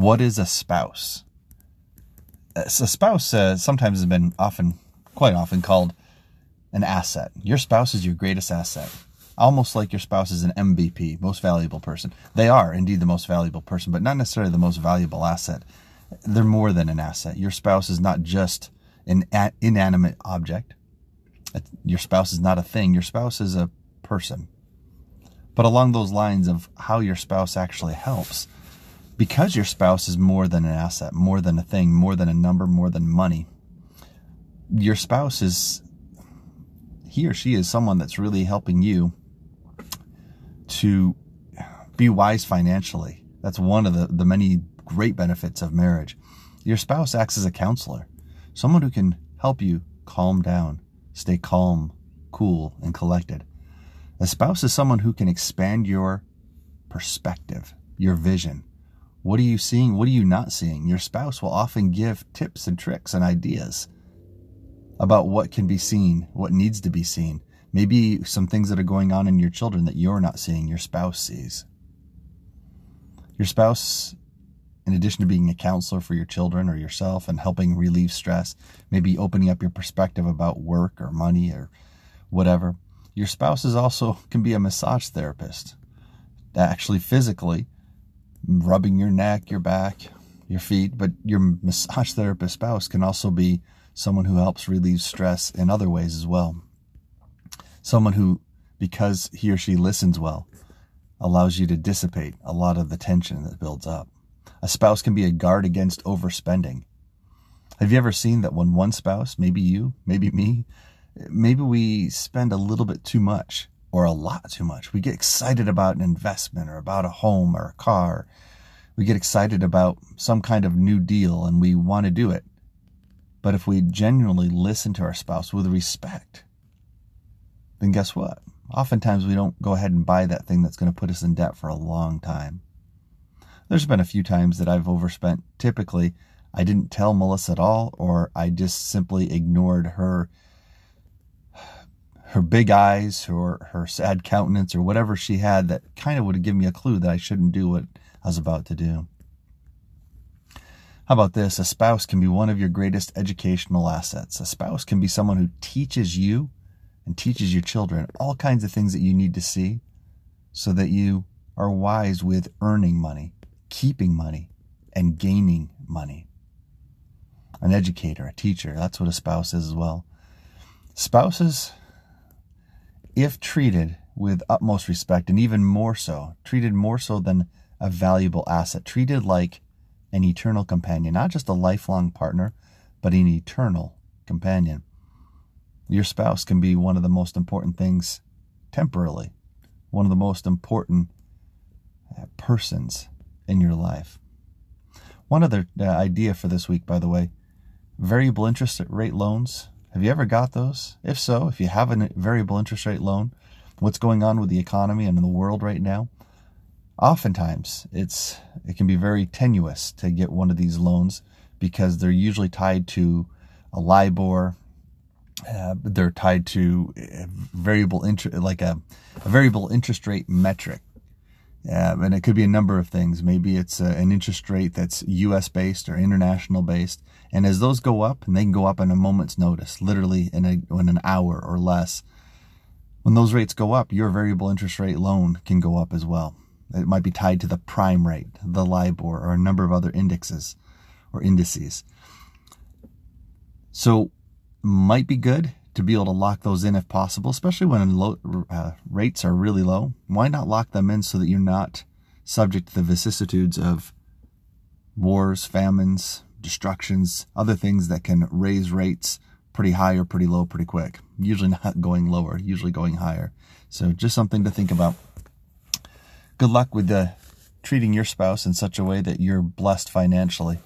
What is a spouse? A spouse uh, sometimes has been often, quite often called an asset. Your spouse is your greatest asset. Almost like your spouse is an MVP, most valuable person. They are indeed the most valuable person, but not necessarily the most valuable asset. They're more than an asset. Your spouse is not just an inanimate object. Your spouse is not a thing. Your spouse is a person. But along those lines of how your spouse actually helps, because your spouse is more than an asset, more than a thing, more than a number, more than money, your spouse is he or she is someone that's really helping you to be wise financially. That's one of the, the many great benefits of marriage. Your spouse acts as a counselor, someone who can help you calm down, stay calm, cool, and collected. A spouse is someone who can expand your perspective, your vision. What are you seeing? What are you not seeing? Your spouse will often give tips and tricks and ideas about what can be seen, what needs to be seen. Maybe some things that are going on in your children that you're not seeing, your spouse sees. Your spouse, in addition to being a counselor for your children or yourself and helping relieve stress, maybe opening up your perspective about work or money or whatever, your spouse is also can be a massage therapist. Actually, physically, rubbing your neck, your back, your feet, but your massage therapist spouse can also be someone who helps relieve stress in other ways as well. Someone who, because he or she listens well, allows you to dissipate a lot of the tension that builds up. A spouse can be a guard against overspending. Have you ever seen that when one spouse, maybe you, maybe me, maybe we spend a little bit too much or a lot too much? We get excited about an investment or about a home or a car. We get excited about some kind of new deal and we want to do it. But if we genuinely listen to our spouse with respect, then guess what? Oftentimes we don't go ahead and buy that thing that's going to put us in debt for a long time. There's been a few times that I've overspent. Typically, I didn't tell Melissa at all, or I just simply ignored her her big eyes or her sad countenance or whatever she had that kind of would have given me a clue that I shouldn't do what I was about to do. How about this? A spouse can be one of your greatest educational assets. A spouse can be someone who teaches you and teaches your children all kinds of things that you need to see so that you are wise with earning money, keeping money, and gaining money. An educator, a teacher, that's what a spouse is as well. Spouses, if treated with utmost respect, and even more so, treated more so than a valuable asset, treated like an eternal companion, not just a lifelong partner, but an eternal companion. Your spouse can be one of the most important things temporarily, one of the most important uh, persons in your life. One other uh, idea for this week, by the way variable interest rate loans. Have you ever got those? If so, if you have a variable interest rate loan, what's going on with the economy and in the world right now? Oftentimes, it's it can be very tenuous to get one of these loans because they're usually tied to a LIBOR. Uh, they're tied to variable interest, like a, a, variable interest rate metric, uh, and it could be a number of things. Maybe it's a, an interest rate that's U.S. based or international based, and as those go up, and they can go up in a moment's notice, literally in a in an hour or less. When those rates go up, your variable interest rate loan can go up as well. It might be tied to the prime rate, the LIBOR, or a number of other indexes or indices. So, might be good to be able to lock those in if possible, especially when low, uh, rates are really low. Why not lock them in so that you're not subject to the vicissitudes of wars, famines, destructions, other things that can raise rates pretty high or pretty low pretty quick. Usually not going lower, usually going higher. So just something to think about good luck with the treating your spouse in such a way that you're blessed financially.